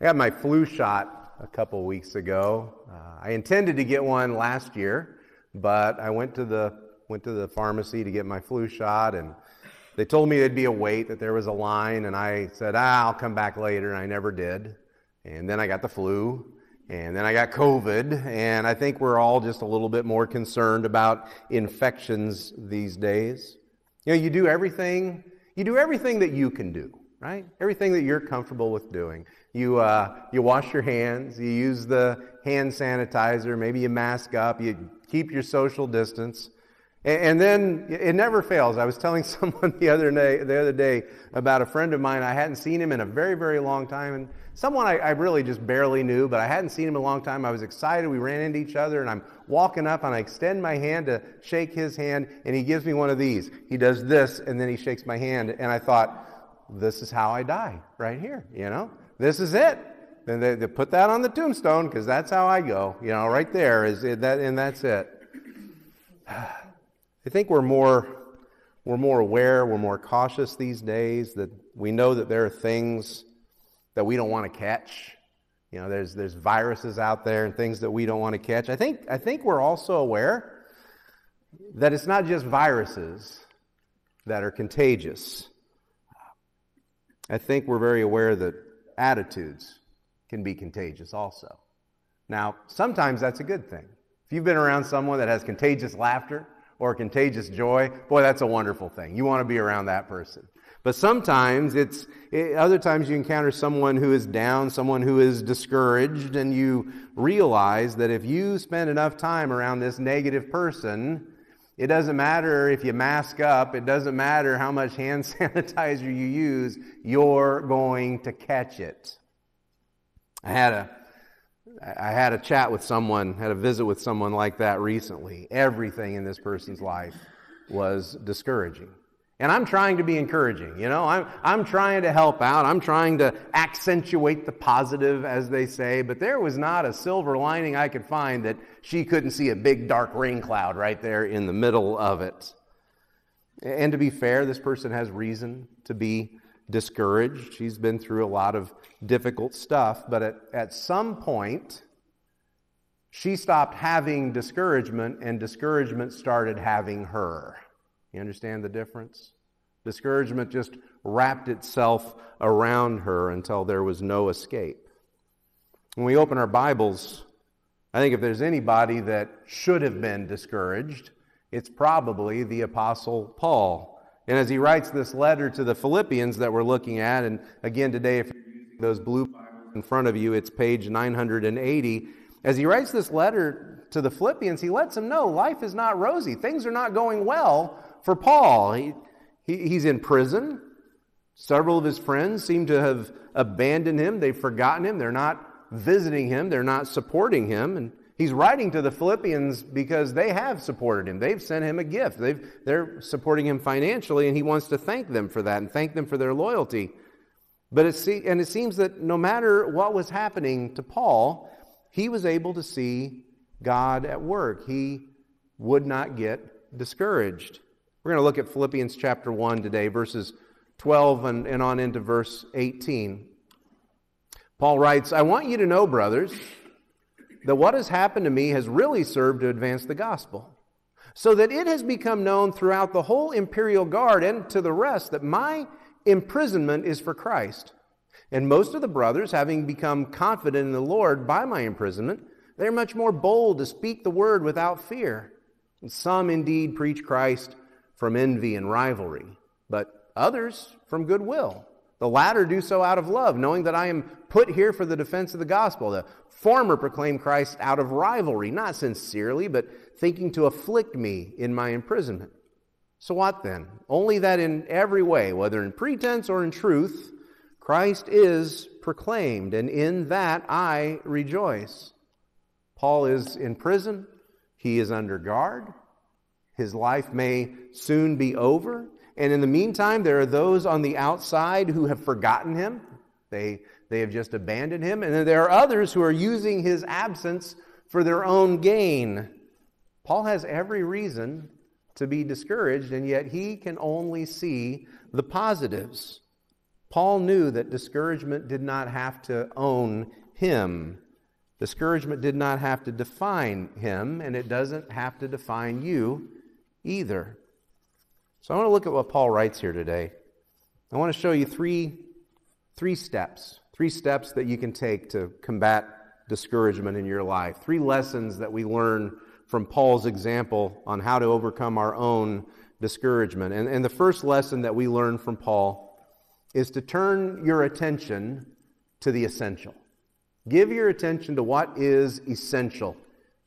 I got my flu shot a couple weeks ago. Uh, I intended to get one last year, but I went to the went to the pharmacy to get my flu shot, and they told me there'd be a wait, that there was a line, and I said, ah, I'll come back later, and I never did. And then I got the flu, and then I got COVID, and I think we're all just a little bit more concerned about infections these days. You know, you do everything, you do everything that you can do, right? Everything that you're comfortable with doing. You, uh, you wash your hands, you use the hand sanitizer, maybe you mask up, you keep your social distance. And, then it never fails. I was telling someone the other day, the other day about a friend of mine. I hadn't seen him in a very, very long time, and someone I, I, really just barely knew, but I hadn't seen him in a long time. I was excited. We ran into each other, and I'm walking up, and I extend my hand to shake his hand, and he gives me one of these. He does this, and then he shakes my hand, and I thought, this is how I die, right here. You know, this is it. Then they, they put that on the tombstone because that's how I go. You know, right there is it, that, and that's it. I think we're more, we're more aware, we're more cautious these days, that we know that there are things that we don't want to catch. You know, there's, there's viruses out there and things that we don't want to catch. I think, I think we're also aware that it's not just viruses that are contagious. I think we're very aware that attitudes can be contagious also. Now, sometimes that's a good thing. If you've been around someone that has contagious laughter, or contagious joy, boy, that's a wonderful thing. You want to be around that person. But sometimes it's, it, other times you encounter someone who is down, someone who is discouraged, and you realize that if you spend enough time around this negative person, it doesn't matter if you mask up, it doesn't matter how much hand sanitizer you use, you're going to catch it. I had a I had a chat with someone, had a visit with someone like that recently. Everything in this person's life was discouraging. And I'm trying to be encouraging, you know, I'm, I'm trying to help out. I'm trying to accentuate the positive, as they say, but there was not a silver lining I could find that she couldn't see a big dark rain cloud right there in the middle of it. And to be fair, this person has reason to be discouraged. She's been through a lot of difficult stuff, but at, at some point, she stopped having discouragement and discouragement started having her. You understand the difference? Discouragement just wrapped itself around her until there was no escape. When we open our Bibles, I think if there's anybody that should have been discouraged, it's probably the Apostle Paul. And as he writes this letter to the Philippians that we're looking at, and again today, if you're using those blue Bibles in front of you, it's page 980. As he writes this letter to the Philippians, he lets them know life is not rosy. Things are not going well for Paul. He, he, he's in prison. Several of his friends seem to have abandoned him. They've forgotten him. They're not visiting him. They're not supporting him. And He's writing to the Philippians because they have supported him. They've sent him a gift. They've, they're supporting him financially, and he wants to thank them for that and thank them for their loyalty. But it, see, and it seems that no matter what was happening to Paul, he was able to see God at work. He would not get discouraged. We're going to look at Philippians chapter 1 today, verses 12 and, and on into verse 18. Paul writes, I want you to know, brothers, that what has happened to me has really served to advance the gospel, so that it has become known throughout the whole imperial guard and to the rest that my imprisonment is for Christ. And most of the brothers, having become confident in the Lord by my imprisonment, they're much more bold to speak the word without fear. And some indeed preach Christ from envy and rivalry, but others from goodwill. The latter do so out of love, knowing that I am put here for the defense of the gospel. The former proclaim Christ out of rivalry, not sincerely, but thinking to afflict me in my imprisonment. So what then? Only that in every way, whether in pretense or in truth, Christ is proclaimed, and in that I rejoice. Paul is in prison, he is under guard. His life may soon be over. And in the meantime, there are those on the outside who have forgotten him. They, they have just abandoned him. And then there are others who are using his absence for their own gain. Paul has every reason to be discouraged, and yet he can only see the positives. Paul knew that discouragement did not have to own him. Discouragement did not have to define him, and it doesn't have to define you either. So I want to look at what Paul writes here today. I want to show you three, three steps, three steps that you can take to combat discouragement in your life, three lessons that we learn from Paul's example on how to overcome our own discouragement. And, and the first lesson that we learn from Paul is to turn your attention to the essential. Give your attention to what is essential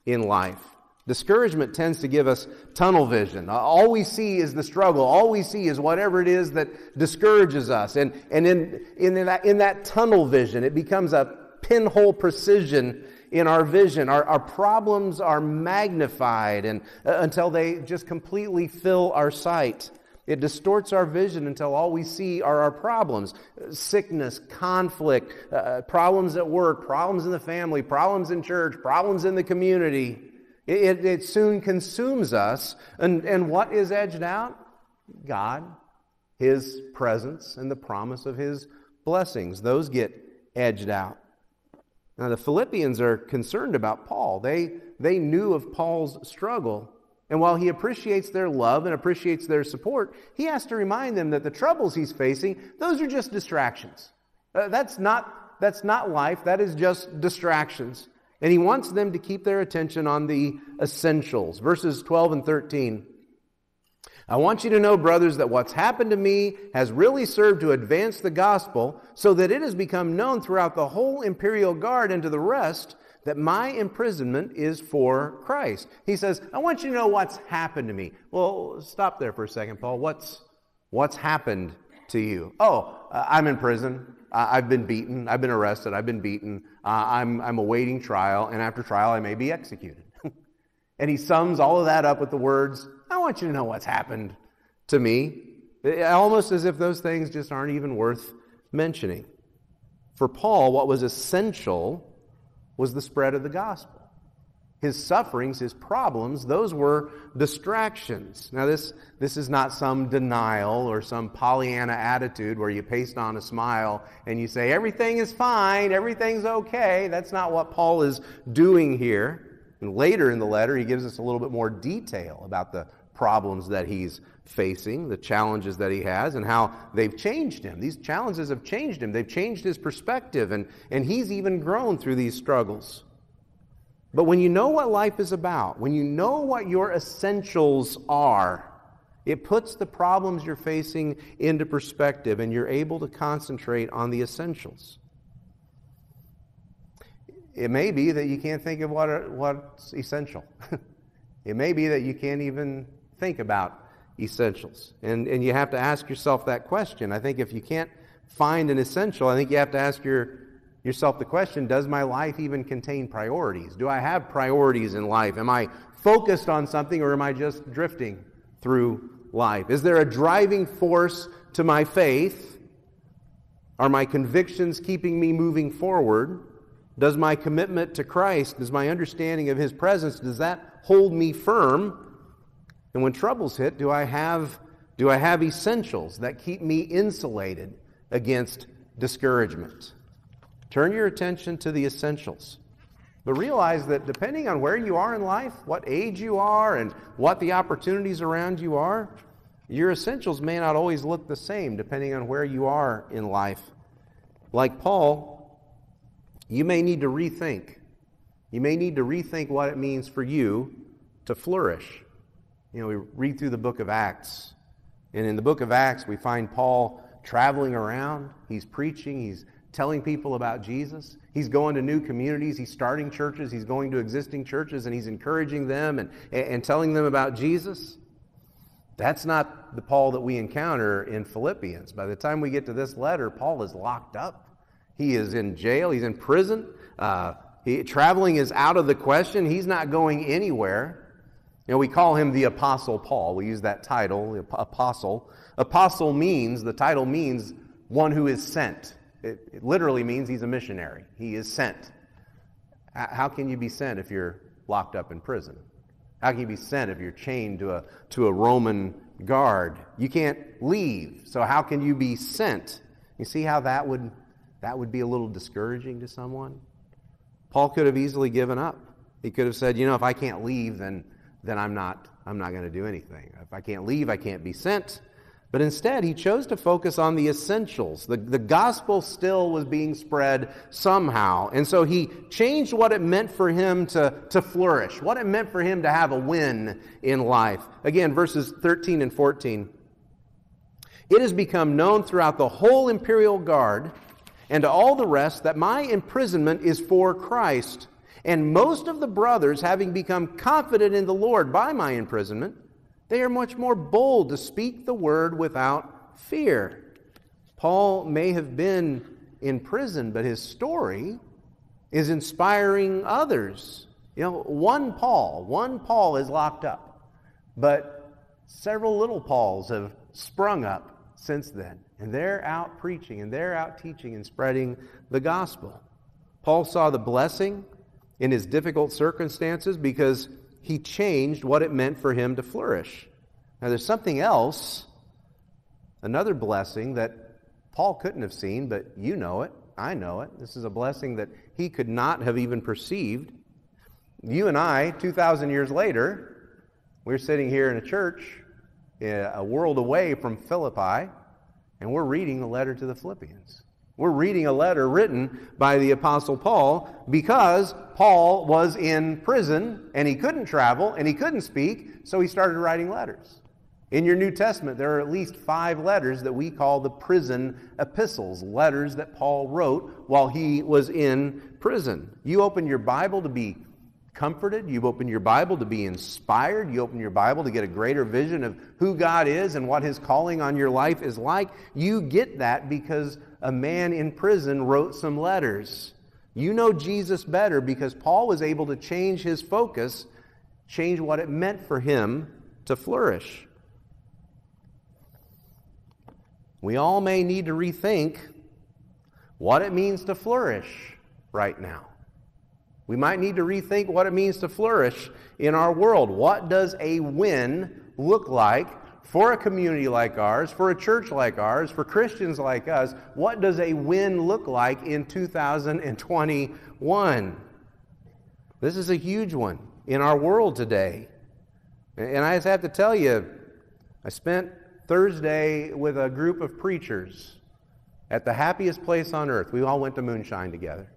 in life. Discouragement tends to give us tunnel vision. All we see is the struggle. All we see is whatever it is that discourages us. And, and in, in, that, in that tunnel vision, it becomes a pinhole precision in our vision. Our, our problems are magnified and, uh, until they just completely fill our sight. It distorts our vision until all we see are our problems sickness, conflict, uh, problems at work, problems in the family, problems in church, problems in the community. It, it, soon consumes us. And, and what is edged out? God, His presence, and the promise of His blessings. Those get edged out. Now, the Philippians are concerned about Paul. They, they knew of Paul's struggle. And while he appreciates their love and appreciates their support, he has to remind them that the troubles he's facing, those are just distractions. Uh, that's, not, that's not life, that is just distractions. And he wants them to keep their attention on the essentials. Verses 12 and 13. I want you to know, brothers, that what's happened to me has really served to advance the gospel so that it has become known throughout the whole imperial guard and to the rest that my imprisonment is for Christ. He says, I want you to know what's happened to me. Well, stop there for a second, Paul. What's, what's happened to you? Oh, uh, I'm in prison. I've been beaten. I've been arrested. I've been beaten. Uh, I'm, I'm awaiting trial, and after trial, I may be executed. and he sums all of that up with the words, I want you to know what's happened to me. Almost as if those things just aren't even worth mentioning. For Paul, what was essential was the spread of the gospel. His sufferings, his problems, those were distractions. Now, this, this is not some denial or some Pollyanna attitude where you paste on a smile and you say, everything is fine, everything's okay. That's not what Paul is doing here. And later in the letter, he gives us a little bit more detail about the problems that he's facing, the challenges that he has, and how they've changed him. These challenges have changed him. They've changed his perspective, and, and he's even grown through these struggles. But when you know what life is about, when you know what your essentials are, it puts the problems you're facing into perspective, and you're able to concentrate on the essentials. It may be that you can't think of what, what's essential. it may be that you can't even think about essentials. And, and you have to ask yourself that question. I think if you can't find an essential, I think you have to ask your, yourself the question Does my life even contain priorities? Do I have priorities in life? Am I focused on something or am I just drifting through life? Is there a driving force to my faith? Are my convictions keeping me moving forward? Does my commitment to Christ, does my understanding of His presence, does that hold me firm? And when troubles hit, do I have, do I have essentials that keep me insulated against discouragement? Turn your attention to the essentials. But realize that depending on where you are in life, what age you are, and what the opportunities around you are, your essentials may not always look the same depending on where you are in life. Like Paul, you may need to rethink. You may need to rethink what it means for you to flourish. You know, we read through the book of Acts, and in the book of Acts, we find Paul traveling around. He's preaching, he's telling people about Jesus. He's going to new communities, he's starting churches, he's going to existing churches, and he's encouraging them and, and telling them about Jesus. That's not the Paul that we encounter in Philippians. By the time we get to this letter, Paul is locked up. He is in jail, he's in prison. Uh, he, traveling is out of the question. He's not going anywhere. You know, we call him the Apostle Paul. We use that title, Apostle. Apostle means, the title means one who is sent. It, it literally means he's a missionary. He is sent. How can you be sent if you're locked up in prison? How can you be sent if you're chained to a, to a Roman guard? You can't leave. So, how can you be sent? You see how that would, that would be a little discouraging to someone? Paul could have easily given up. He could have said, you know, if I can't leave, then, then I'm not, I'm not going to do anything. If I can't leave, I can't be sent. But instead, he chose to focus on the essentials. The, the gospel still was being spread somehow. And so he changed what it meant for him to, to flourish, what it meant for him to have a win in life. Again, verses 13 and 14. It has become known throughout the whole imperial guard and to all the rest that my imprisonment is for Christ. And most of the brothers, having become confident in the Lord by my imprisonment, they are much more bold to speak the word without fear. Paul may have been in prison, but his story is inspiring others. You know, one Paul, one Paul is locked up, but several little Pauls have sprung up since then, and they're out preaching and they're out teaching and spreading the gospel. Paul saw the blessing in his difficult circumstances because he changed what it meant for him to flourish. Now, there's something else, another blessing that Paul couldn't have seen, but you know it. I know it. This is a blessing that he could not have even perceived. You and I, 2,000 years later, we're sitting here in a church eh, a world away from Philippi, and we're reading the letter to the Philippians. We're reading a letter written by the Apostle Paul because Paul was in prison and he couldn't travel and he couldn't speak, so he started writing letters. In your New Testament, there are at least five letters that we call the prison epistles, letters that Paul wrote while he was in prison. You open your Bible to be comforted. You open your Bible to be inspired. You open your Bible to get a greater vision of who God is and what his calling on your life is like. You get that because a man in prison wrote some letters. You know Jesus better because Paul was able to change his focus, change what it meant for him to flourish. We all may need to rethink what it means to flourish right now. We might need to rethink what it means to flourish in our world. What does a win look like for a community like ours, for a church like ours, for Christians like us, what does a win look like in 2021? This is a huge one in our world today. And I just have to tell you, I spent Thursday with a group of preachers at the happiest place on earth. We all went to Moonshine together.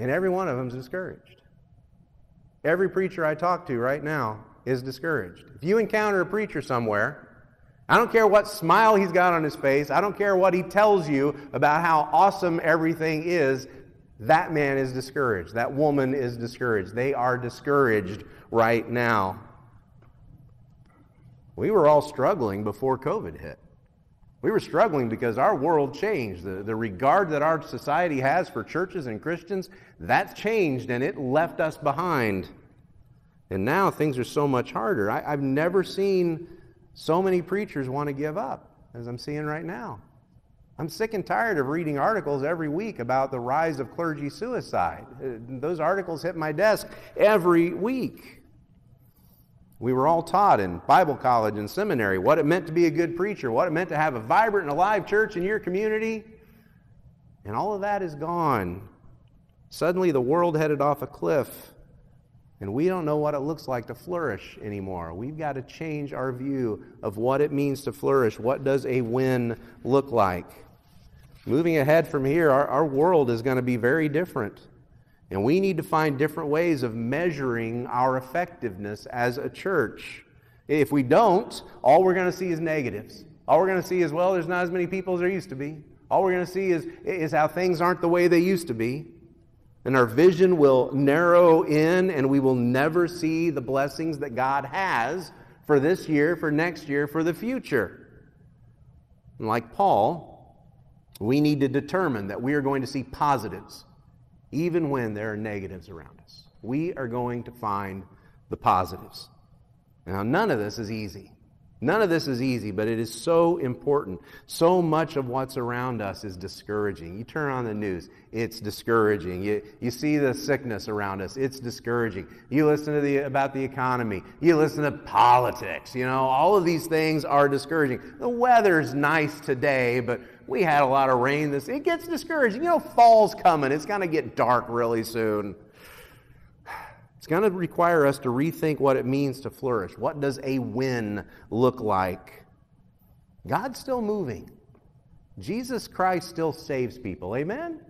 And every one of them is discouraged. Every preacher I talk to right now is discouraged. If you encounter a preacher somewhere, I don't care what smile he's got on his face, I don't care what he tells you about how awesome everything is, that man is discouraged. That woman is discouraged. They are discouraged right now. We were all struggling before COVID hit. We were struggling because our world changed. The, the regard that our society has for churches and Christians, that's changed and it left us behind. And now things are so much harder. I, I've never seen so many preachers want to give up as I'm seeing right now. I'm sick and tired of reading articles every week about the rise of clergy suicide. Uh, those articles hit my desk every week. We were all taught in Bible college and seminary what it meant to be a good preacher, what it meant to have a vibrant and alive church in your community. And all of that is gone. Suddenly, the world headed off a cliff. And we don't know what it looks like to flourish anymore. We've got to change our view of what it means to flourish. What does a win look like? Moving ahead from here, our, our world is going to be very different. And we need to find different ways of measuring our effectiveness as a church. If we don't, all we're going to see is negatives. All we're going to see is, well, there's not as many people as there used to be. All we're going to see is, is how things aren't the way they used to be. And our vision will narrow in, and we will never see the blessings that God has for this year, for next year, for the future. And like Paul, we need to determine that we are going to see positives, even when there are negatives around us. We are going to find the positives. Now, none of this is easy. None of this is easy, but it is so important. So much of what's around us is discouraging. You turn on the news, it's discouraging. You, you see the sickness around us, it's discouraging. You listen to the, about the economy, you listen to politics. You know, all of these things are discouraging. The weather's nice today, but we had a lot of rain this. It gets discouraging. You know, fall's coming. It's going to get dark really soon. It's going to require us to rethink what it means to flourish. What does a win look like? God's still moving. Jesus Christ still saves people. Amen?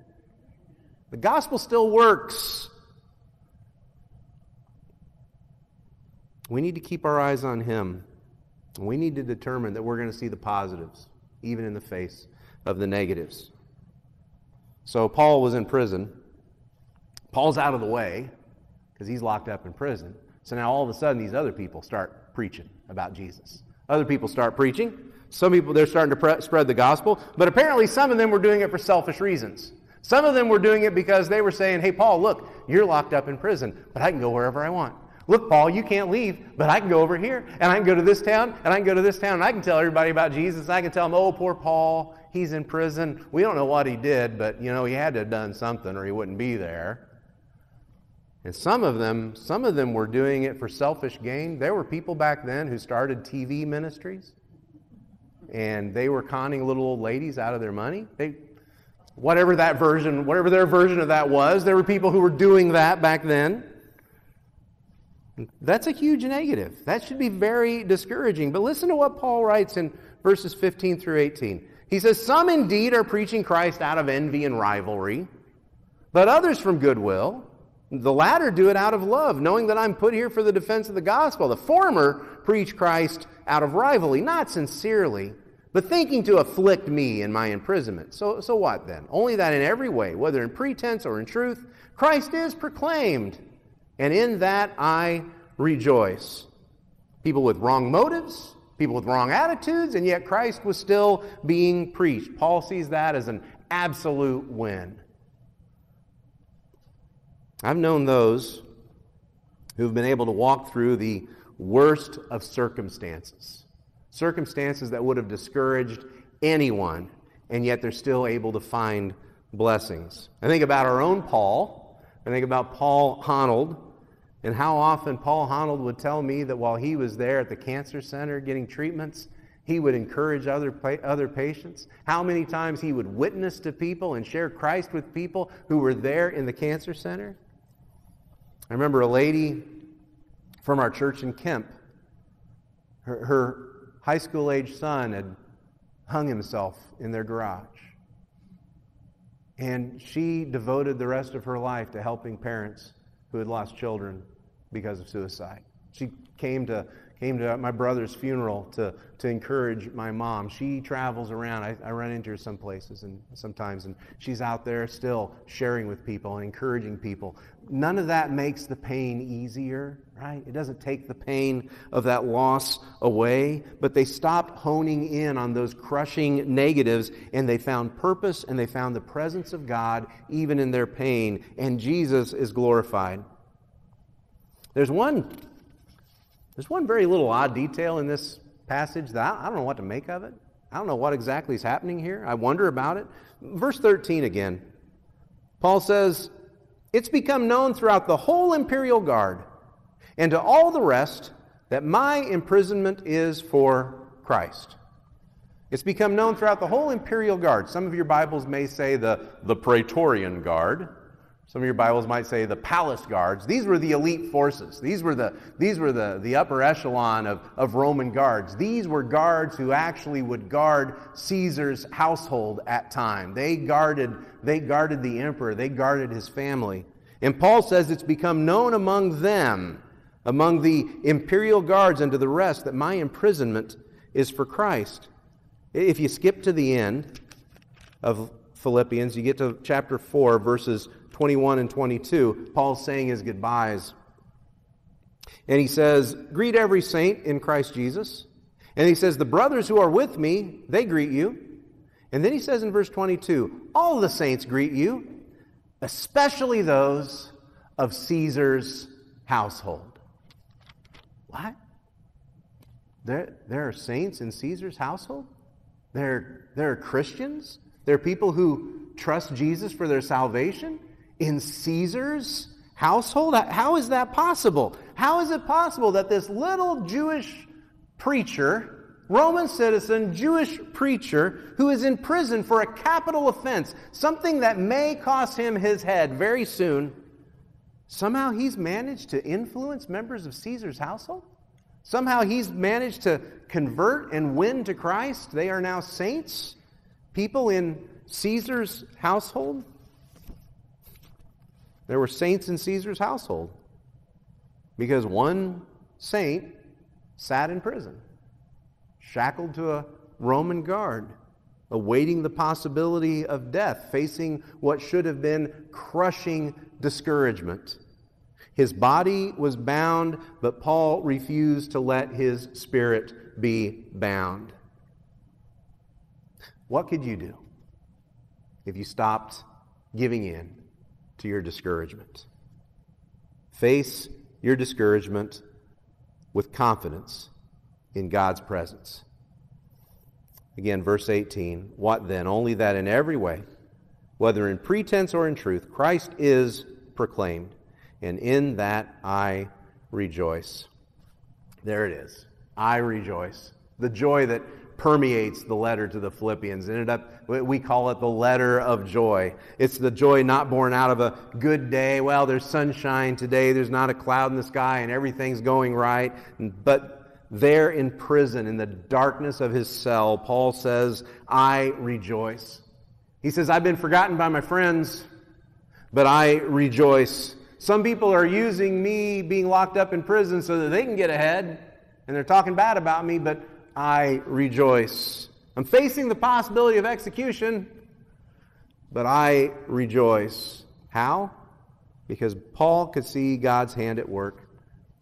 The gospel still works. We need to keep our eyes on Him. We need to determine that we're going to see the positives, even in the face of the negatives. So, Paul was in prison. Paul's out of the way because he's locked up in prison. So now all of a sudden, these other people start preaching about Jesus. Other people start preaching. Some people, they're starting to pre- spread the gospel. But apparently, some of them were doing it for selfish reasons. Some of them were doing it because they were saying, hey, Paul, look, you're locked up in prison, but I can go wherever I want. Look, Paul, you can't leave, but I can go over here, and I can go to this town, and I can go to this town, and I can tell everybody about Jesus. I can tell them, oh, poor Paul, he's in prison. We don't know what he did, but, you know, he had to have done something or he wouldn't be there. And some of them, some of them were doing it for selfish gain. There were people back then who started TV ministries, and they were conning little old ladies out of their money. They, whatever that version, whatever their version of that was, there were people who were doing that back then. That's a huge negative. That should be very discouraging. But listen to what Paul writes in verses 15 through 18. He says, Some indeed are preaching Christ out of envy and rivalry, but others from goodwill. The latter do it out of love, knowing that I'm put here for the defense of the gospel. The former preach Christ out of rivalry, not sincerely, but thinking to afflict me in my imprisonment. So, so what then? Only that in every way, whether in pretense or in truth, Christ is proclaimed, and in that I rejoice. People with wrong motives, people with wrong attitudes, and yet Christ was still being preached. Paul sees that as an absolute win. I've known those who've been able to walk through the worst of circumstances, circumstances that would have discouraged anyone, and yet they're still able to find blessings. I think about our own Paul. I think about Paul Honold and how often Paul Honold would tell me that while he was there at the cancer center getting treatments, he would encourage other, other patients. How many times he would witness to people and share Christ with people who were there in the cancer center. I remember a lady from our church in Kemp. Her, her high school age son had hung himself in their garage. And she devoted the rest of her life to helping parents who had lost children because of suicide. She came to came to my brother's funeral to, to encourage my mom. She travels around. I, I run into her some places and sometimes, and she's out there still sharing with people and encouraging people. None of that makes the pain easier, right? It doesn't take the pain of that loss away, but they stopped honing in on those crushing negatives and they found purpose and they found the presence of God even in their pain, and Jesus is glorified. There's one there's one very little odd detail in this passage that I, don't know what to make of it. I don't know what exactly is happening here. I wonder about it. Verse 13 again. Paul says, It's become known throughout the whole imperial guard and to all the rest that my imprisonment is for Christ. It's become known throughout the whole imperial guard. Some of your Bibles may say the, the Praetorian Guard. Some of your Bibles might say the palace guards. These were the elite forces. These were the, these were the, the upper echelon of, of Roman guards. These were guards who actually would guard Caesar's household at time. They guarded, they guarded the emperor, they guarded his family. And Paul says it's become known among them, among the imperial guards and to the rest, that my imprisonment is for Christ. If you skip to the end of Philippians, you get to chapter 4, verses 21 and 22, Paul's saying his goodbyes. And he says, Greet every saint in Christ Jesus. And he says, The brothers who are with me, they greet you. And then he says in verse 22, All the saints greet you, especially those of Caesar's household. What? There, there are saints in Caesar's household? There, there are Christians? There are people who trust Jesus for their salvation in Caesar's household? How is that possible? How is it possible that this little Jewish preacher, Roman citizen, Jewish preacher, who is in prison for a capital offense, something that may cost him his head very soon, somehow he's managed to influence members of Caesar's household? Somehow he's managed to convert and win to Christ. They are now saints, people in Caesar's household. There were saints in Caesar's household because one saint sat in prison, shackled to a Roman guard, awaiting the possibility of death, facing what should have been crushing discouragement. His body was bound, but Paul refused to let his spirit be bound. What could you do if you stopped giving in to your discouragement? Face your discouragement with confidence in God's presence. Again, verse 18 What then? Only that in every way, whether in pretense or in truth, Christ is proclaimed, and in that I rejoice. There it is. I rejoice. The joy that permeates the letter to the Philippians. Ended up, we call it the letter of joy. It's the joy not born out of a good day. Well, there's sunshine today, there's not a cloud in the sky, and everything's going right. But there in prison, in the darkness of his cell, Paul says, I rejoice. He says, I've been forgotten by my friends, but I rejoice. Some people are using me being locked up in prison so that they can get ahead, and they're talking bad about me, but I rejoice. I'm facing the possibility of execution, but I rejoice. How? Because Paul could see God's hand at work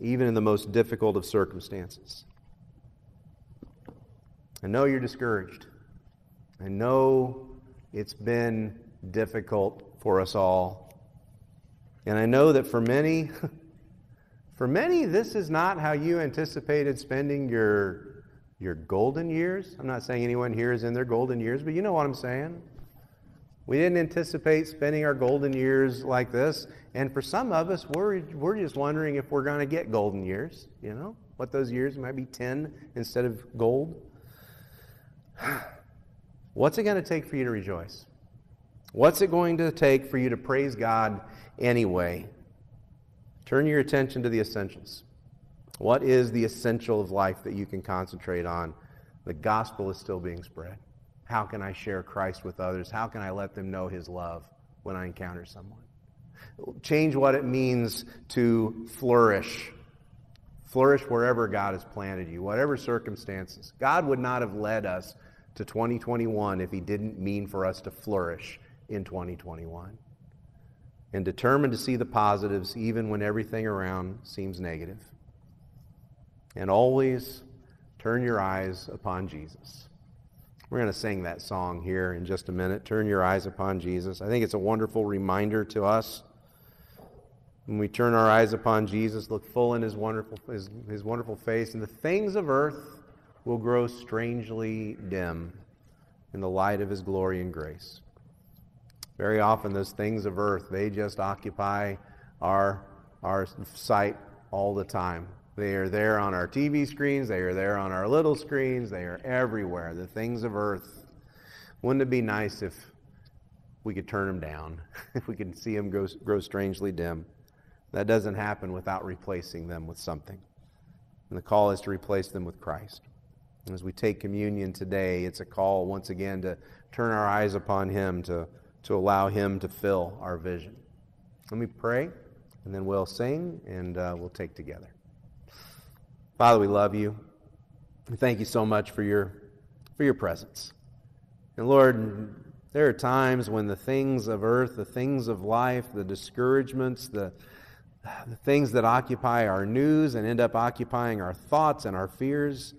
even in the most difficult of circumstances. I know you're discouraged. I know it's been difficult for us all. And I know that for many, for many, this is not how you anticipated spending your your golden years. I'm not saying anyone here is in their golden years, but you know what I'm saying. We didn't anticipate spending our golden years like this. And for some of us, we're, we're just wondering if we're going to get golden years, you know, what those years might be 10 instead of gold. What's it going to take for you to rejoice? What's it going to take for you to praise God anyway? Turn your attention to the essentials. What is the essential of life that you can concentrate on? The gospel is still being spread. How can I share Christ with others? How can I let them know his love when I encounter someone? Change what it means to flourish. Flourish wherever God has planted you, whatever circumstances. God would not have led us to 2021 if he didn't mean for us to flourish in 2021. And determined to see the positives even when everything around seems negative and always turn your eyes upon Jesus. We're going to sing that song here in just a minute. Turn your eyes upon Jesus. I think it's a wonderful reminder to us. When we turn our eyes upon Jesus, look full in his wonderful, his, his wonderful face, and the things of earth will grow strangely dim in the light of his glory and grace. Very often, those things of earth, they just occupy our, our sight all the time. They are there on our TV screens. They are there on our little screens. They are everywhere. The things of earth. Wouldn't it be nice if we could turn them down, if we could see them grow, grow strangely dim? That doesn't happen without replacing them with something. And the call is to replace them with Christ. And as we take communion today, it's a call once again to turn our eyes upon Him, to, to allow Him to fill our vision. Let me pray, and then we'll sing and uh, we'll take together. Father, we love you. We thank you so much for your, for your presence. And Lord, there are times when the things of earth, the things of life, the discouragements, the, the things that occupy our news and end up occupying our thoughts and our fears,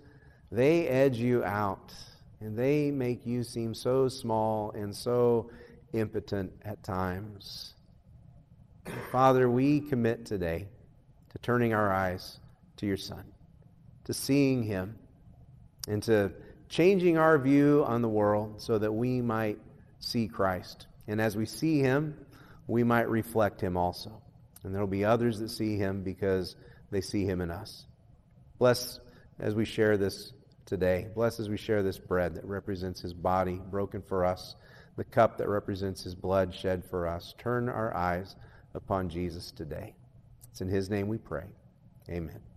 they edge you out and they make you seem so small and so impotent at times. Father, we commit today to turning our eyes to your Son to seeing him and to changing our view on the world so that we might see Christ. And as we see him, we might reflect him also. And there will be others that see him because they see him in us. Bless as we share this today. Bless as we share this bread that represents his body broken for us, the cup that represents his blood shed for us. Turn our eyes upon Jesus today. It's in his name we pray. Amen.